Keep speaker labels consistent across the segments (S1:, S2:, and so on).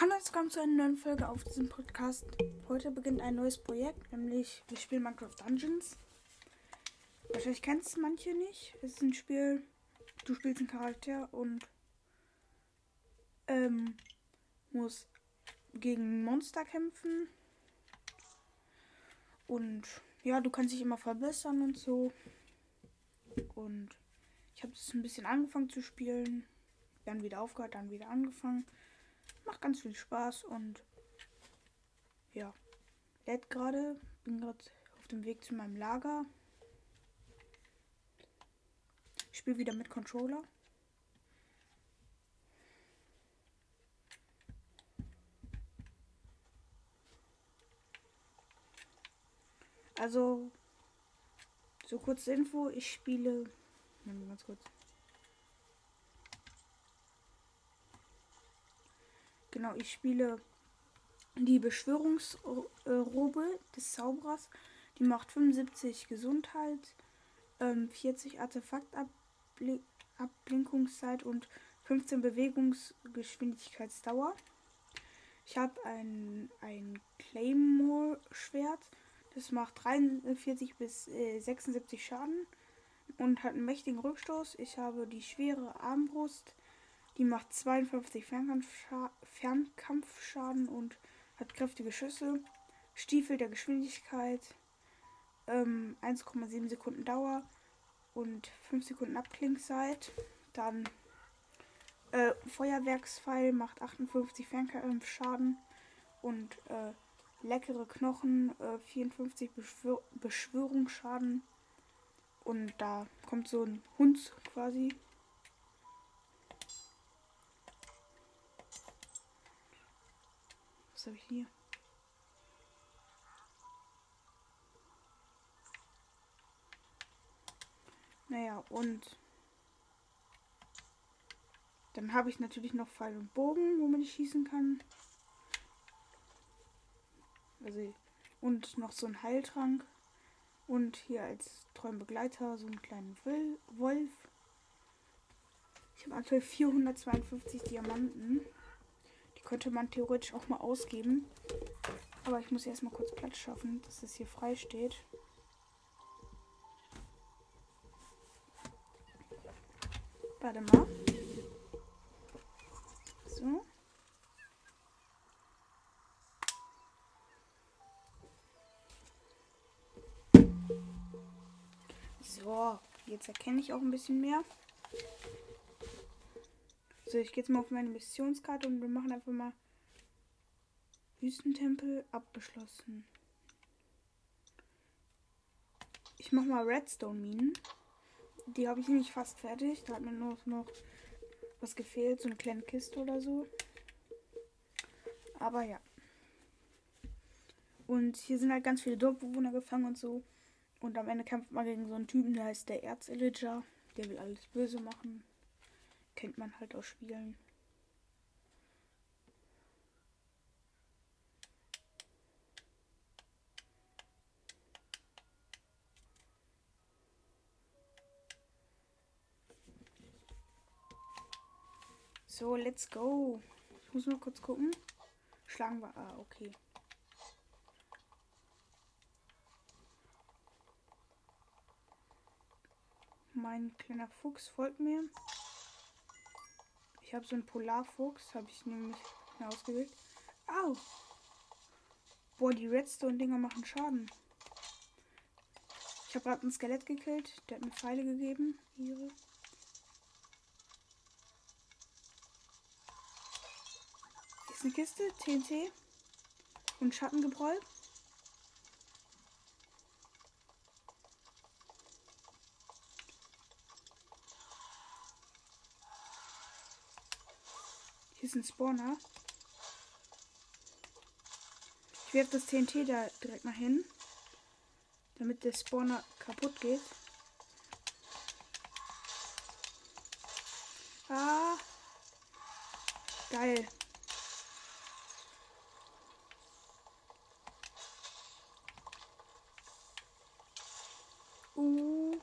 S1: Hallo und willkommen zu einer neuen Folge auf diesem Podcast. Heute beginnt ein neues Projekt, nämlich wir spielen Minecraft Dungeons. Wahrscheinlich kennst du manche nicht. Es ist ein Spiel, du spielst einen Charakter und ähm, muss gegen Monster kämpfen. Und ja, du kannst dich immer verbessern und so. Und ich habe es ein bisschen angefangen zu spielen, dann wieder aufgehört, dann wieder angefangen. Macht ganz viel Spaß und ja, lädt gerade. Bin gerade auf dem Weg zu meinem Lager. Ich spiele wieder mit Controller. Also, so kurze Info, ich spiele. Ganz kurz. Genau, ich spiele die Beschwörungsrobe des Zauberers. Die macht 75 Gesundheit, ähm, 40 Artefaktablenkungszeit und 15 Bewegungsgeschwindigkeitsdauer. Ich habe ein, ein Claymore-Schwert. Das macht 43 bis äh, 76 Schaden und hat einen mächtigen Rückstoß. Ich habe die schwere Armbrust die macht 52 Fernkampfscha Fernkampfschaden und hat kräftige Schüsse. Stiefel der Geschwindigkeit. Ähm, 1,7 Sekunden Dauer und 5 Sekunden Abklingzeit. Dann äh, Feuerwerkspfeil macht 58 Fernkampfschaden und äh, leckere Knochen äh, 54 Beschwör Beschwörungsschaden. Und da kommt so ein Hund quasi Was habe ich hier? Naja, und dann habe ich natürlich noch Pfeil und Bogen, wo man schießen kann. Also, und noch so ein Heiltrank. Und hier als treuen Begleiter so einen kleinen Wolf. Ich habe aktuell 452 Diamanten könnte man theoretisch auch mal ausgeben. Aber ich muss erstmal kurz Platz schaffen, dass es hier frei steht. Warte mal. So. So, jetzt erkenne ich auch ein bisschen mehr. So, ich gehe jetzt mal auf meine Missionskarte und wir machen einfach mal Wüstentempel abgeschlossen. Ich mache mal Redstone-Minen. Die habe ich nämlich fast fertig. Da hat mir nur noch was gefehlt. So eine kleine Kiste oder so. Aber ja. Und hier sind halt ganz viele Dorfbewohner gefangen und so. Und am Ende kämpft man gegen so einen Typen, der heißt der Erzillager. Der will alles böse machen kennt man halt aus Spielen. So, let's go. Ich muss nur kurz gucken. Schlagen wir. Ah, okay. Mein kleiner Fuchs folgt mir. Ich habe so einen Polarfuchs, habe ich nämlich ausgewählt. Au! Boah, die Redstone-Dinger machen Schaden. Ich habe gerade ein Skelett gekillt. Der hat mir Pfeile gegeben. Hier. Hier ist eine Kiste. TNT. Und Schattengebräu. Ein Spawner. Ich werfe das TNT da direkt mal hin. Damit der Spawner kaputt geht. Ah. Geil. Uh.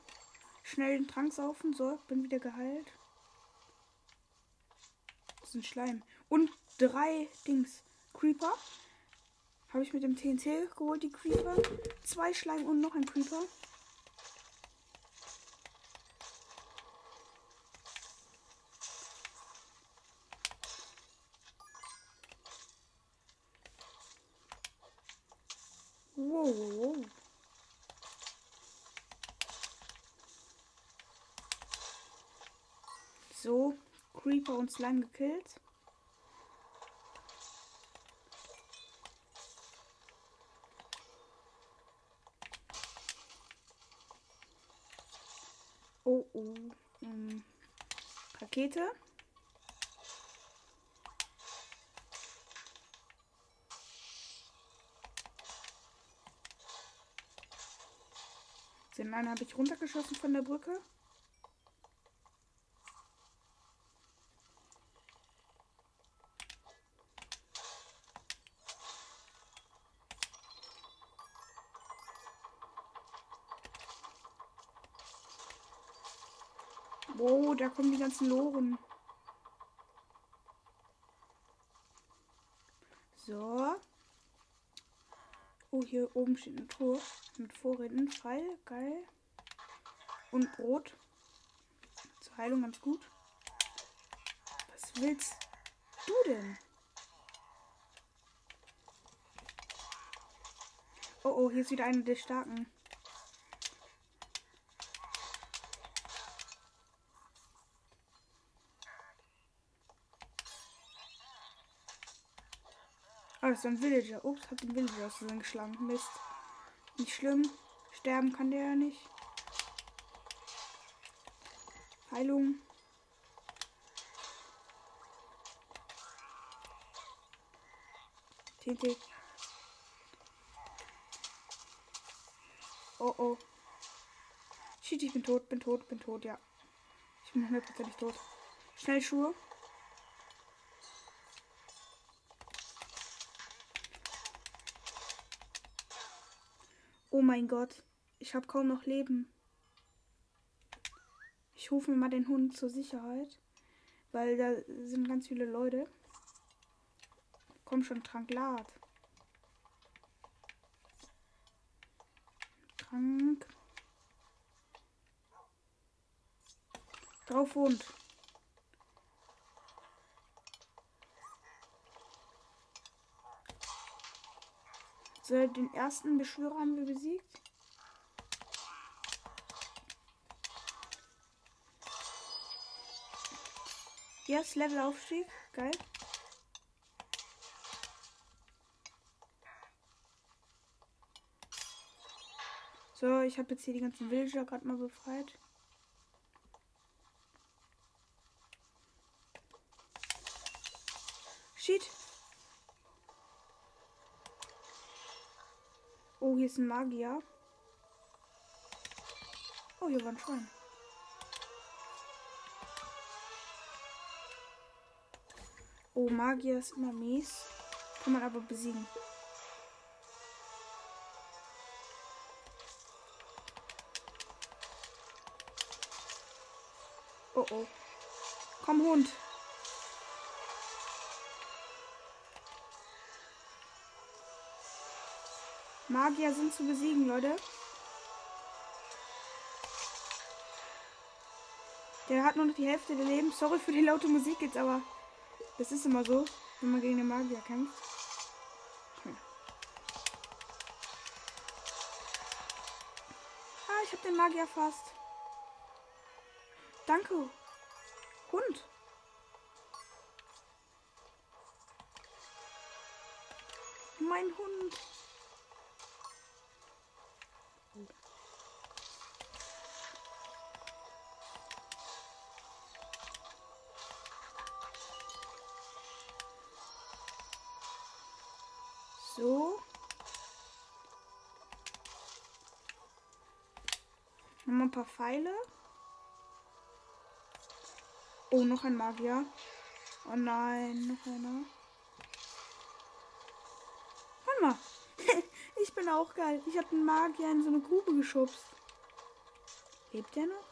S1: Schnell den Trank saufen. So, bin wieder geheilt. Ein Schleim. Und drei Dings. Creeper. Habe ich mit dem TNT geholt, die Creeper. Zwei Schleim und noch ein Creeper. Wow, wow, wow. So, Creeper und Slime gekillt. Oh, oh. Ähm, Rakete. Den einen habe ich runtergeschossen von der Brücke. Oh, da kommen die ganzen Loren. So. Oh, hier oben steht ein Tor mit Vorräten. Pfeil, geil. Und Brot. Zur Heilung ganz gut. Was willst du denn? Oh, oh, hier ist wieder einer der Starken. Oh, das ist ein Villager. Ups, hab den Villager aus Versehen geschlagen. Mist. Nicht schlimm. Sterben kann der ja nicht. Heilung. TNT. Oh oh. Shit, ich bin tot, bin tot, bin tot, ja. Ich bin hundertprozentig tot. Schnell Oh mein Gott, ich habe kaum noch Leben. Ich rufe mir mal den Hund zur Sicherheit, weil da sind ganz viele Leute. Komm schon, Tranklad. Trank. Drauf Hund. So, den ersten Beschwörer haben wir besiegt. Yes, Levelaufstieg. Geil. So, ich habe jetzt hier die ganzen Villager gerade mal befreit. Shit. Oh, hier ist ein Magier. Oh, hier war ein Schwein. Oh, Magier ist immer mies. Kann man aber besiegen. Oh oh. Komm, Hund. Magier sind zu besiegen, Leute. Der hat nur noch die Hälfte der Leben. Sorry für die laute Musik jetzt, aber das ist immer so, wenn man gegen den Magier kämpft. Ah, ich habe den Magier fast. Danke. Hund. Mein Hund. So. Nochmal ein paar Pfeile. Oh, noch ein Magier. Oh nein, noch einer. Warte mal. ich bin auch geil. Ich habe den Magier in so eine Grube geschubst. Lebt der noch?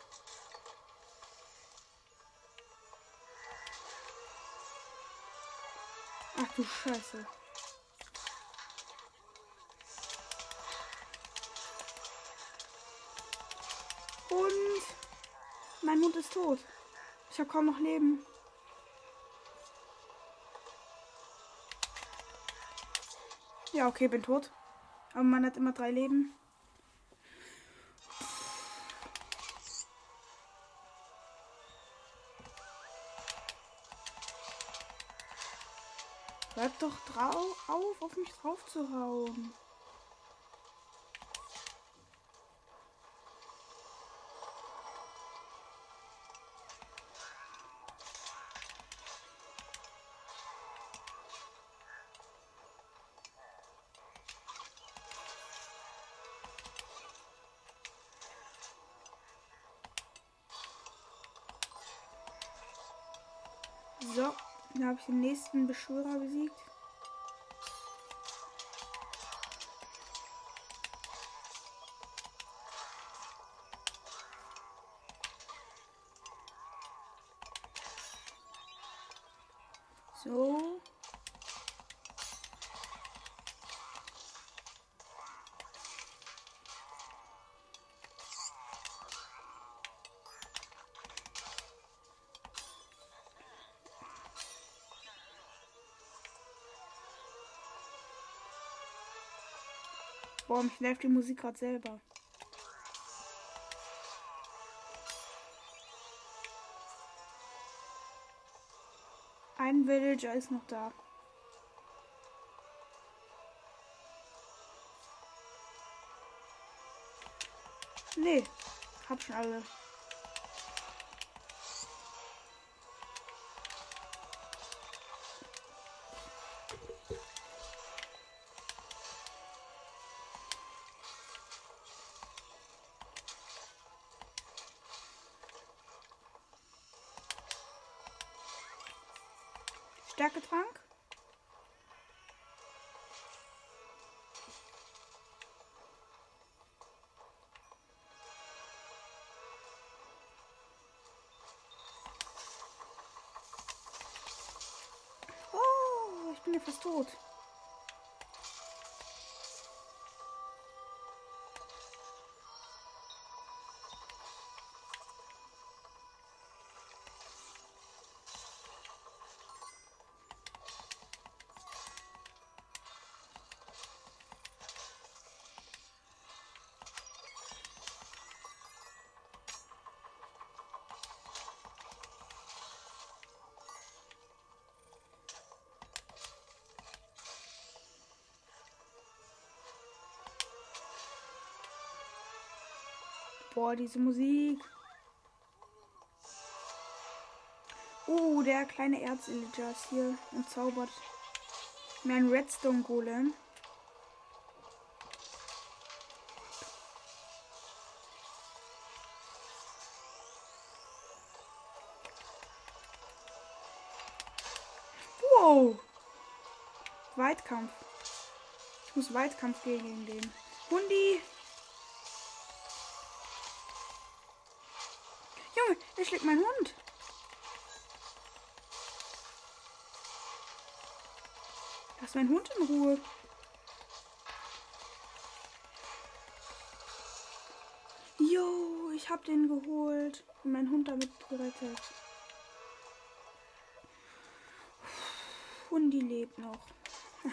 S1: du Scheiße. Hund ist tot. Ich habe kaum noch Leben. Ja, okay, bin tot. Aber man hat immer drei Leben. Hört doch drauf auf, auf mich drauf zu hauen. So, dann habe ich den nächsten Beschwörer besiegt. Boah, mich nervt die Musik gerade selber. Ein Villager ist noch da. Nee, hab schon alle. Boah, diese Musik. Oh, der kleine Erzillager ist hier und zaubert mir einen Redstone Golem. Wow. Weitkampf. Ich muss Weitkampf gegen den. Hundi. Der schlägt meinen Hund. Lass meinen Hund in Ruhe. Jo, ich hab den geholt und meinen Hund damit gerettet. Hundi lebt noch.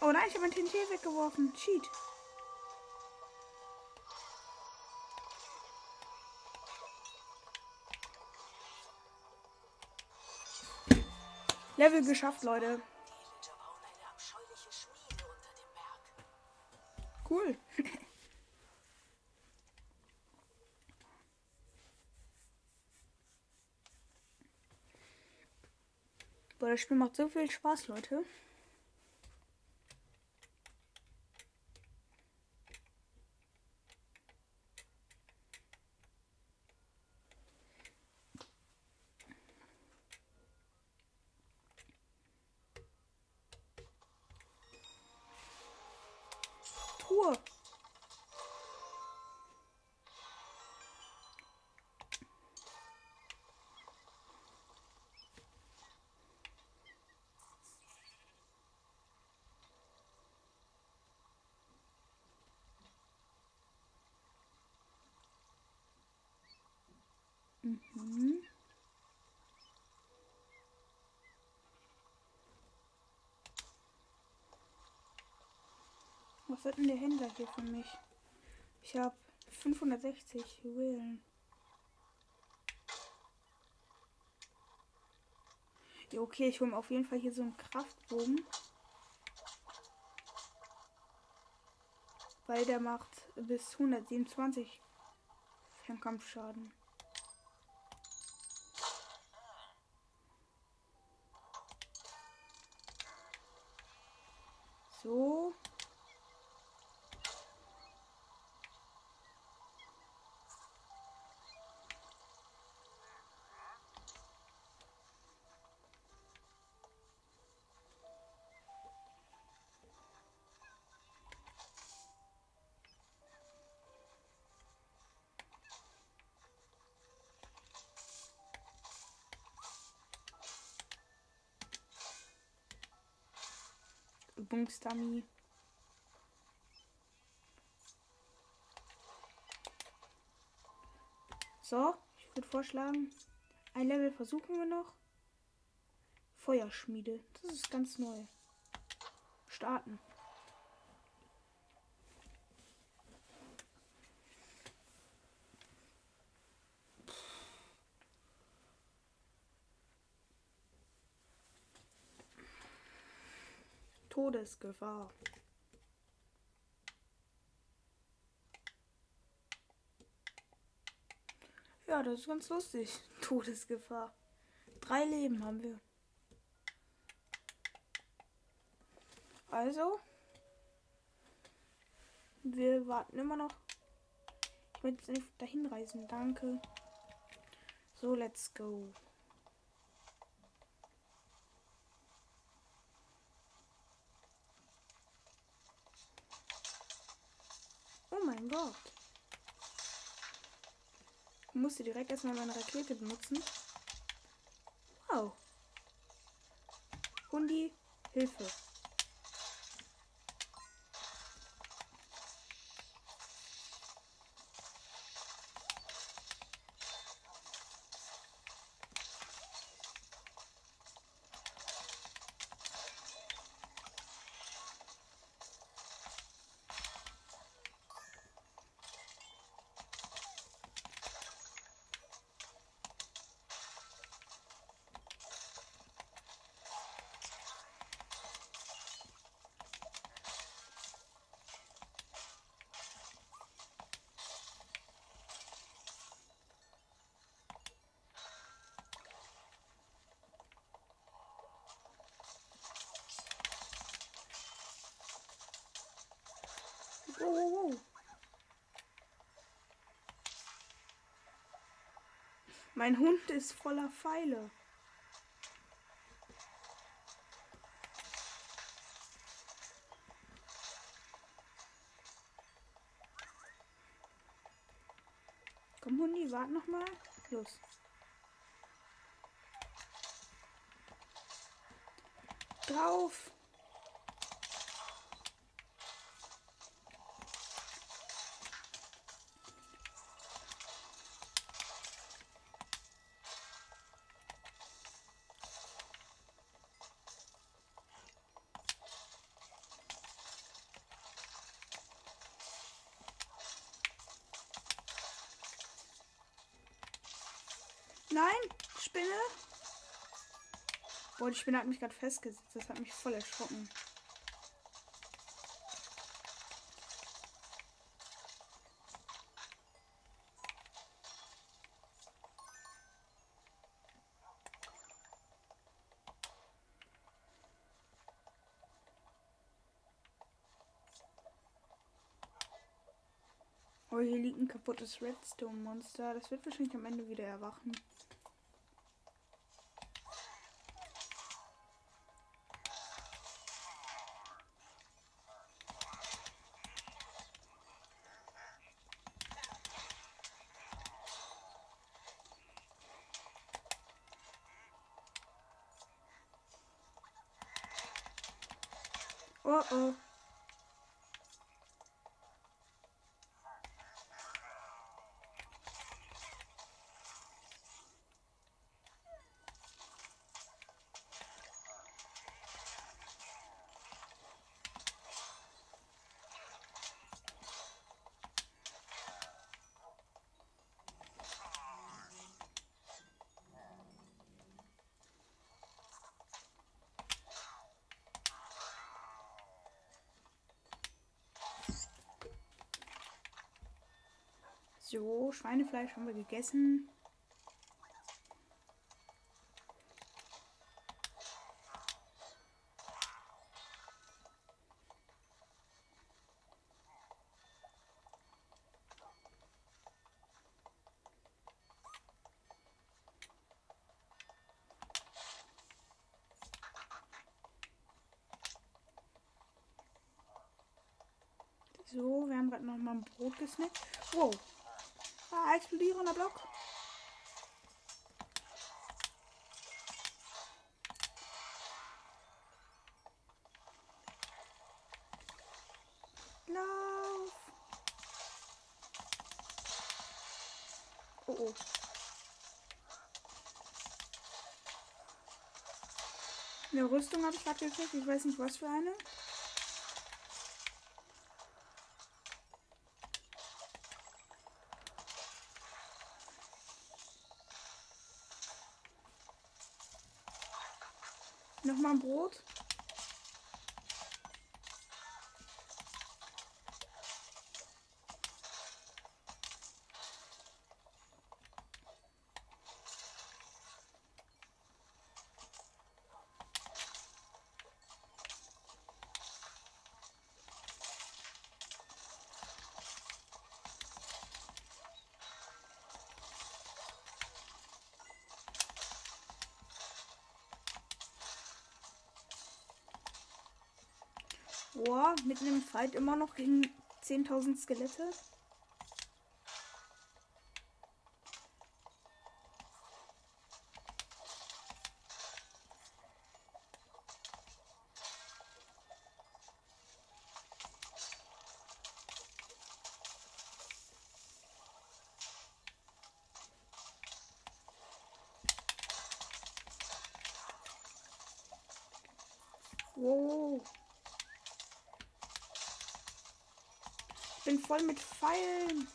S1: oh nein, ich habe mein TNT weggeworfen. Cheat. Level geschafft, Leute. Cool. Boah, das Spiel macht so viel Spaß, Leute. Mhm. Was hat denn der Händler hier für mich? Ich habe 560 Juwelen. Ja, okay, ich hole mir auf jeden Fall hier so einen Kraftbogen. Weil der macht bis 127 Fernkampfschaden. So. Übungsdummy. So, ich würde vorschlagen, ein Level versuchen wir noch. Feuerschmiede. Das ist ganz neu. Starten. Todesgefahr. Ja, das ist ganz lustig. Todesgefahr. Drei Leben haben wir. Also, wir warten immer noch. Ich will jetzt nicht dahin reisen. Danke. So, let's go. Mein Gott. Ich musste direkt erstmal meine Rakete benutzen. Wow. Hundi, Hilfe. Oh, oh, oh. Mein Hund ist voller Pfeile. Komm, Hundi, wart noch mal. Los. Nein, Spinne. Boah, die Spinne hat mich gerade festgesetzt. Das hat mich voll erschrocken. Oh, hier liegt ein kaputtes Redstone-Monster. Das wird wahrscheinlich am Ende wieder erwachen. Oh oh. So, Schweinefleisch haben wir gegessen. So, wir haben gerade noch mal ein Brot gesnackt. Wow. Explodierender Block. Lauf. Oh oh. Eine Rüstung habe ich gerade gekriegt. Ich weiß nicht, was für eine. Nochmal ein Brot. Mitten im Fight immer noch gegen 10.000 Skelette. Bin voll mit Pfeilen.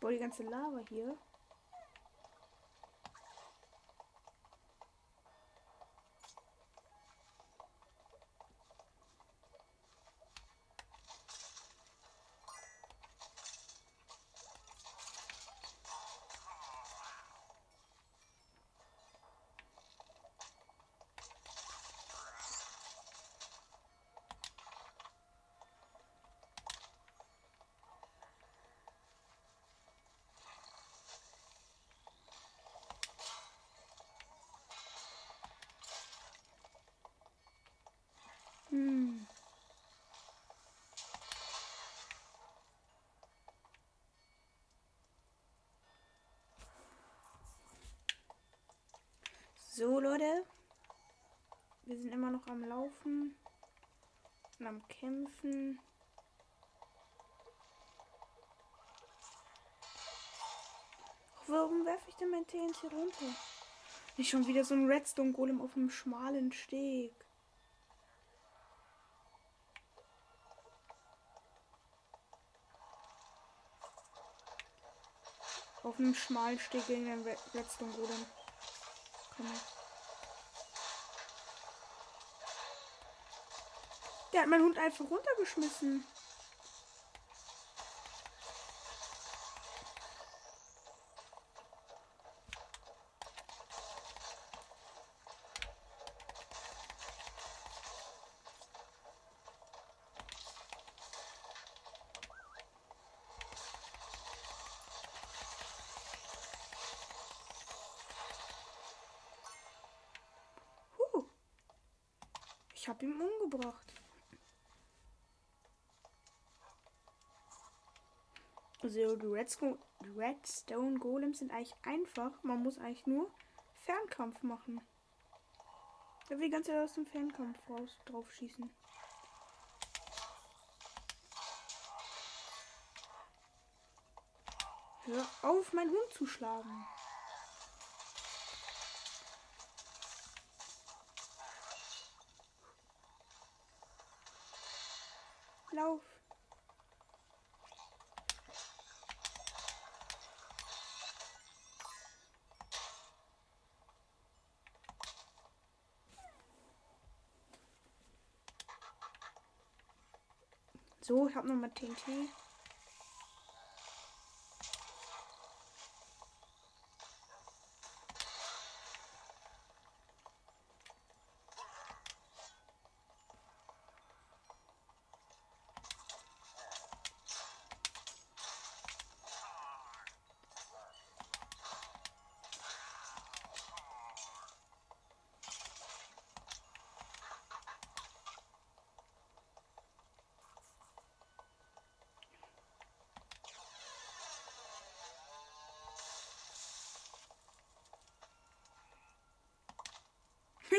S1: Boah, die ganze Lava hier. So, Leute. Wir sind immer noch am Laufen und am Kämpfen. Warum werfe ich denn mein TNT runter? Nicht schon wieder so ein Redstone-Golem auf einem schmalen Steg. Auf einem schmalen Steg gegen den Red- Redstone-Golem. Her. Der hat meinen Hund einfach runtergeschmissen. Ich habe ihn umgebracht. Also die Redstone, Redstone Golems sind eigentlich einfach. Man muss eigentlich nur Fernkampf machen. Da will die ganze Zeit aus dem Fernkampf raus drauf schießen. Hör auf, meinen Hund zu schlagen. So, ich habe nochmal TNT.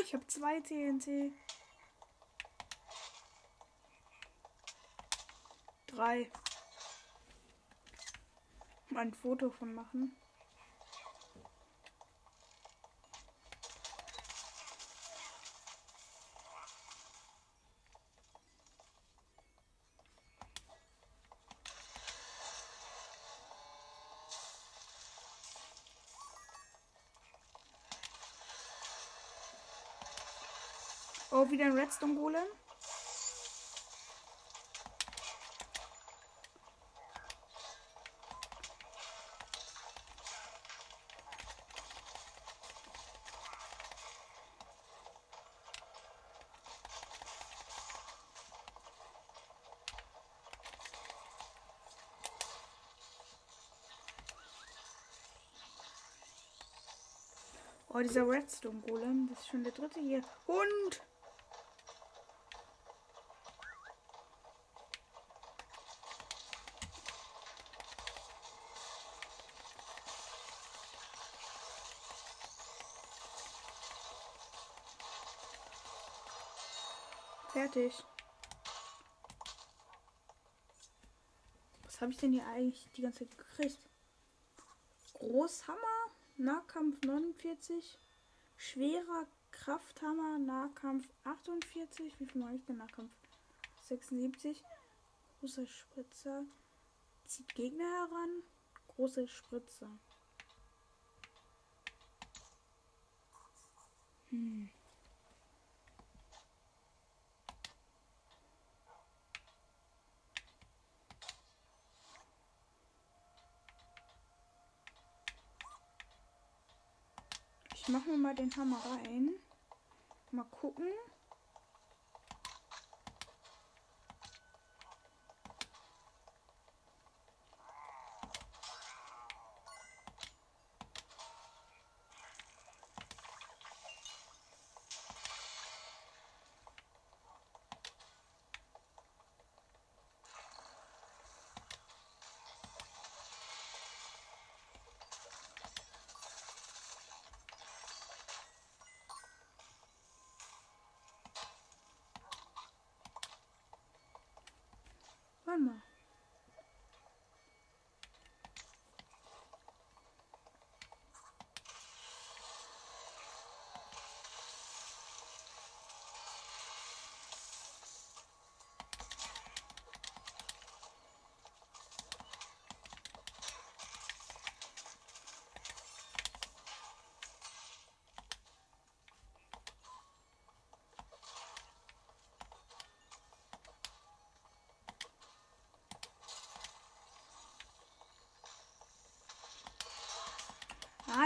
S1: Ich habe zwei TNT. Drei. Mal ein Foto von machen. Oh, wieder ein Redstone Golem. Oh, dieser Redstone Golem, das ist schon der dritte hier. Hund! Fertig. Was habe ich denn hier eigentlich die ganze Zeit gekriegt? Großhammer, Nahkampf 49, schwerer Krafthammer, Nahkampf 48. Wie viel mache ich denn Nahkampf? 76. Großer Spritzer. Zieht Gegner heran. Große Spritzer. Hm. Ich mache mir mal den Hammer rein. Mal gucken.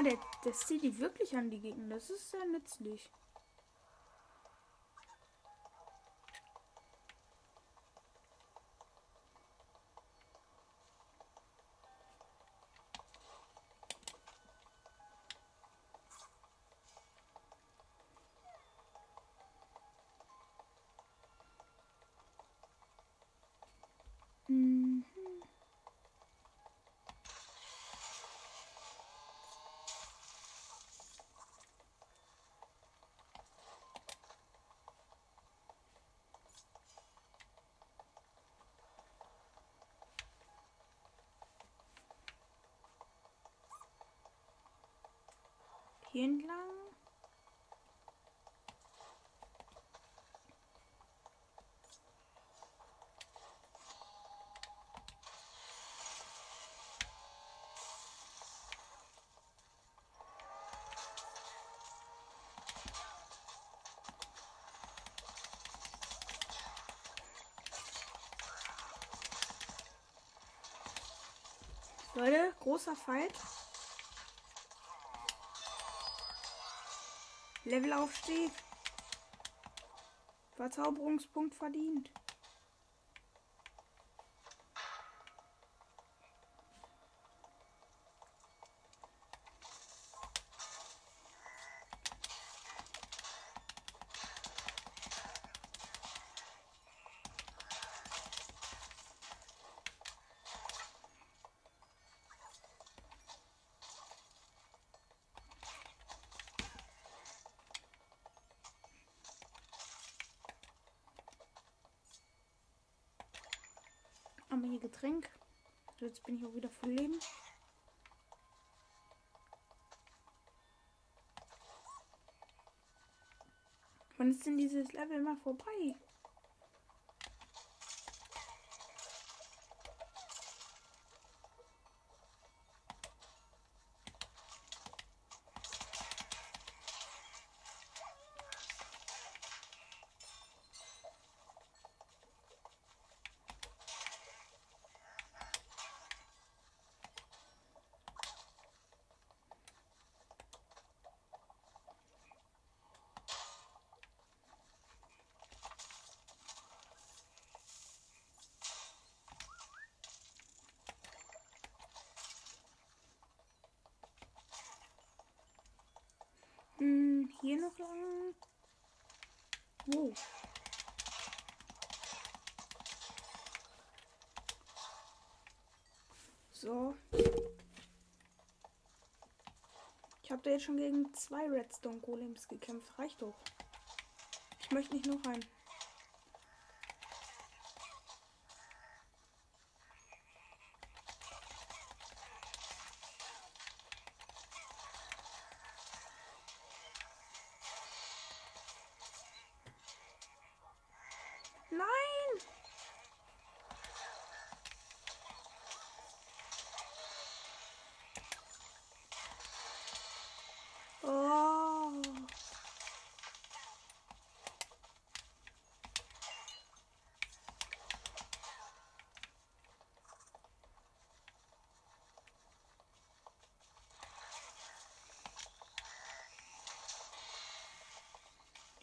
S1: Der, der zieht die wirklich an die Gegner. Das ist sehr nützlich. Leute, großer Fight. Levelaufstieg. Verzauberungspunkt verdient. Einmal hier Getränk. Jetzt bin ich auch wieder voll Leben. Wann ist denn dieses Level mal vorbei? Hm, hier noch lang. Wow. So. Ich habe da jetzt schon gegen zwei Redstone Golems gekämpft. Reicht doch. Ich möchte nicht noch einen.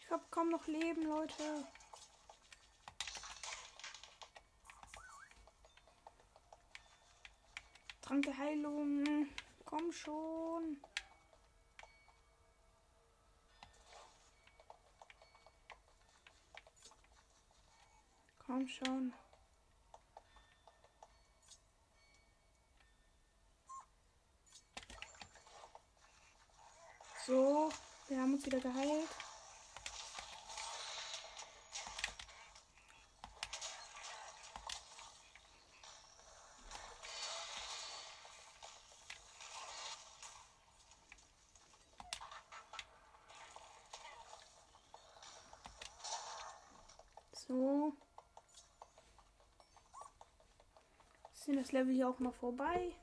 S1: Ich hab kaum noch Leben, Leute. Trank der Heilung. Komm schon. Komm schon. So, wir haben uns wieder geheilt. Sind das Level hier auch mal vorbei?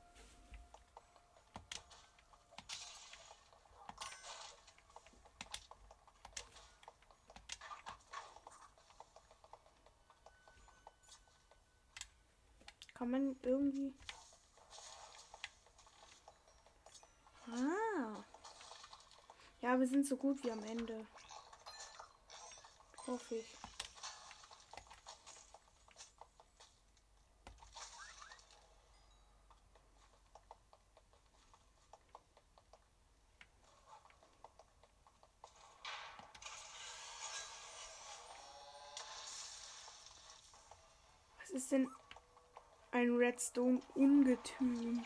S1: Kann man irgendwie. Ah. Ja, wir sind so gut wie am Ende. Hoffe ich. Was ist denn ein Redstone-Ungetüm?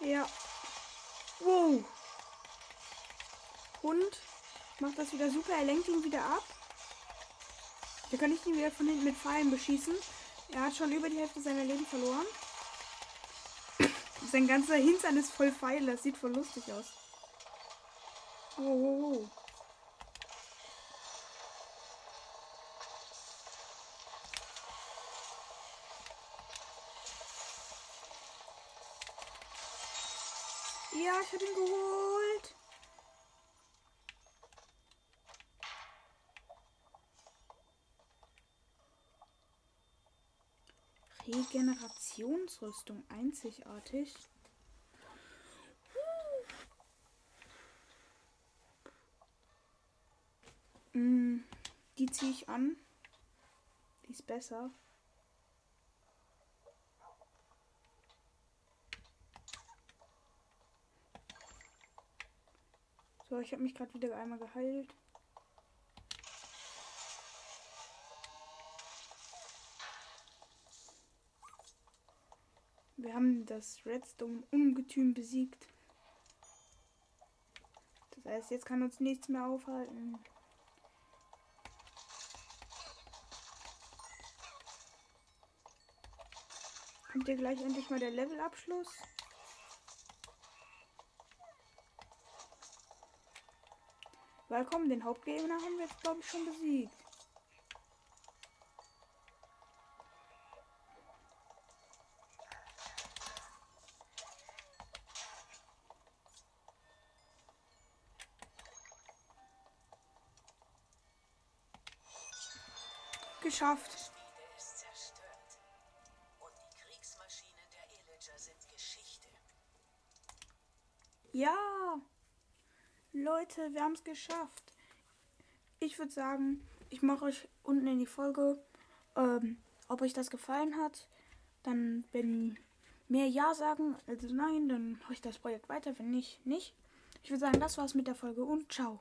S1: Ja. Wow. Und macht das wieder super. Er lenkt ihn wieder ab. Da kann ich ihn wieder von hinten mit Pfeilen beschießen. Er hat schon über die Hälfte seiner Leben verloren. Sein ganzer Hintern ist voll Pfeile. Das sieht voll lustig aus. Oh, oh, oh. Ja, ich habe ihn geholt. Regenerationsrüstung einzigartig. Mm, die ziehe ich an. Die ist besser. So, ich habe mich gerade wieder einmal geheilt. Wir haben das Redstone-Ungetüm besiegt. Das heißt, jetzt kann uns nichts mehr aufhalten. Kommt hier gleich endlich mal der Levelabschluss? Weil komm, den Hauptgegner haben wir jetzt glaube ich schon besiegt.
S2: Geschichte.
S1: Ja. Leute, wir haben es geschafft. Ich würde sagen, ich mache euch unten in die Folge, ähm, ob euch das gefallen hat. Dann, wenn mehr Ja sagen, also Nein, dann mache ich das Projekt weiter. Wenn nicht, nicht. Ich würde sagen, das war's mit der Folge und ciao.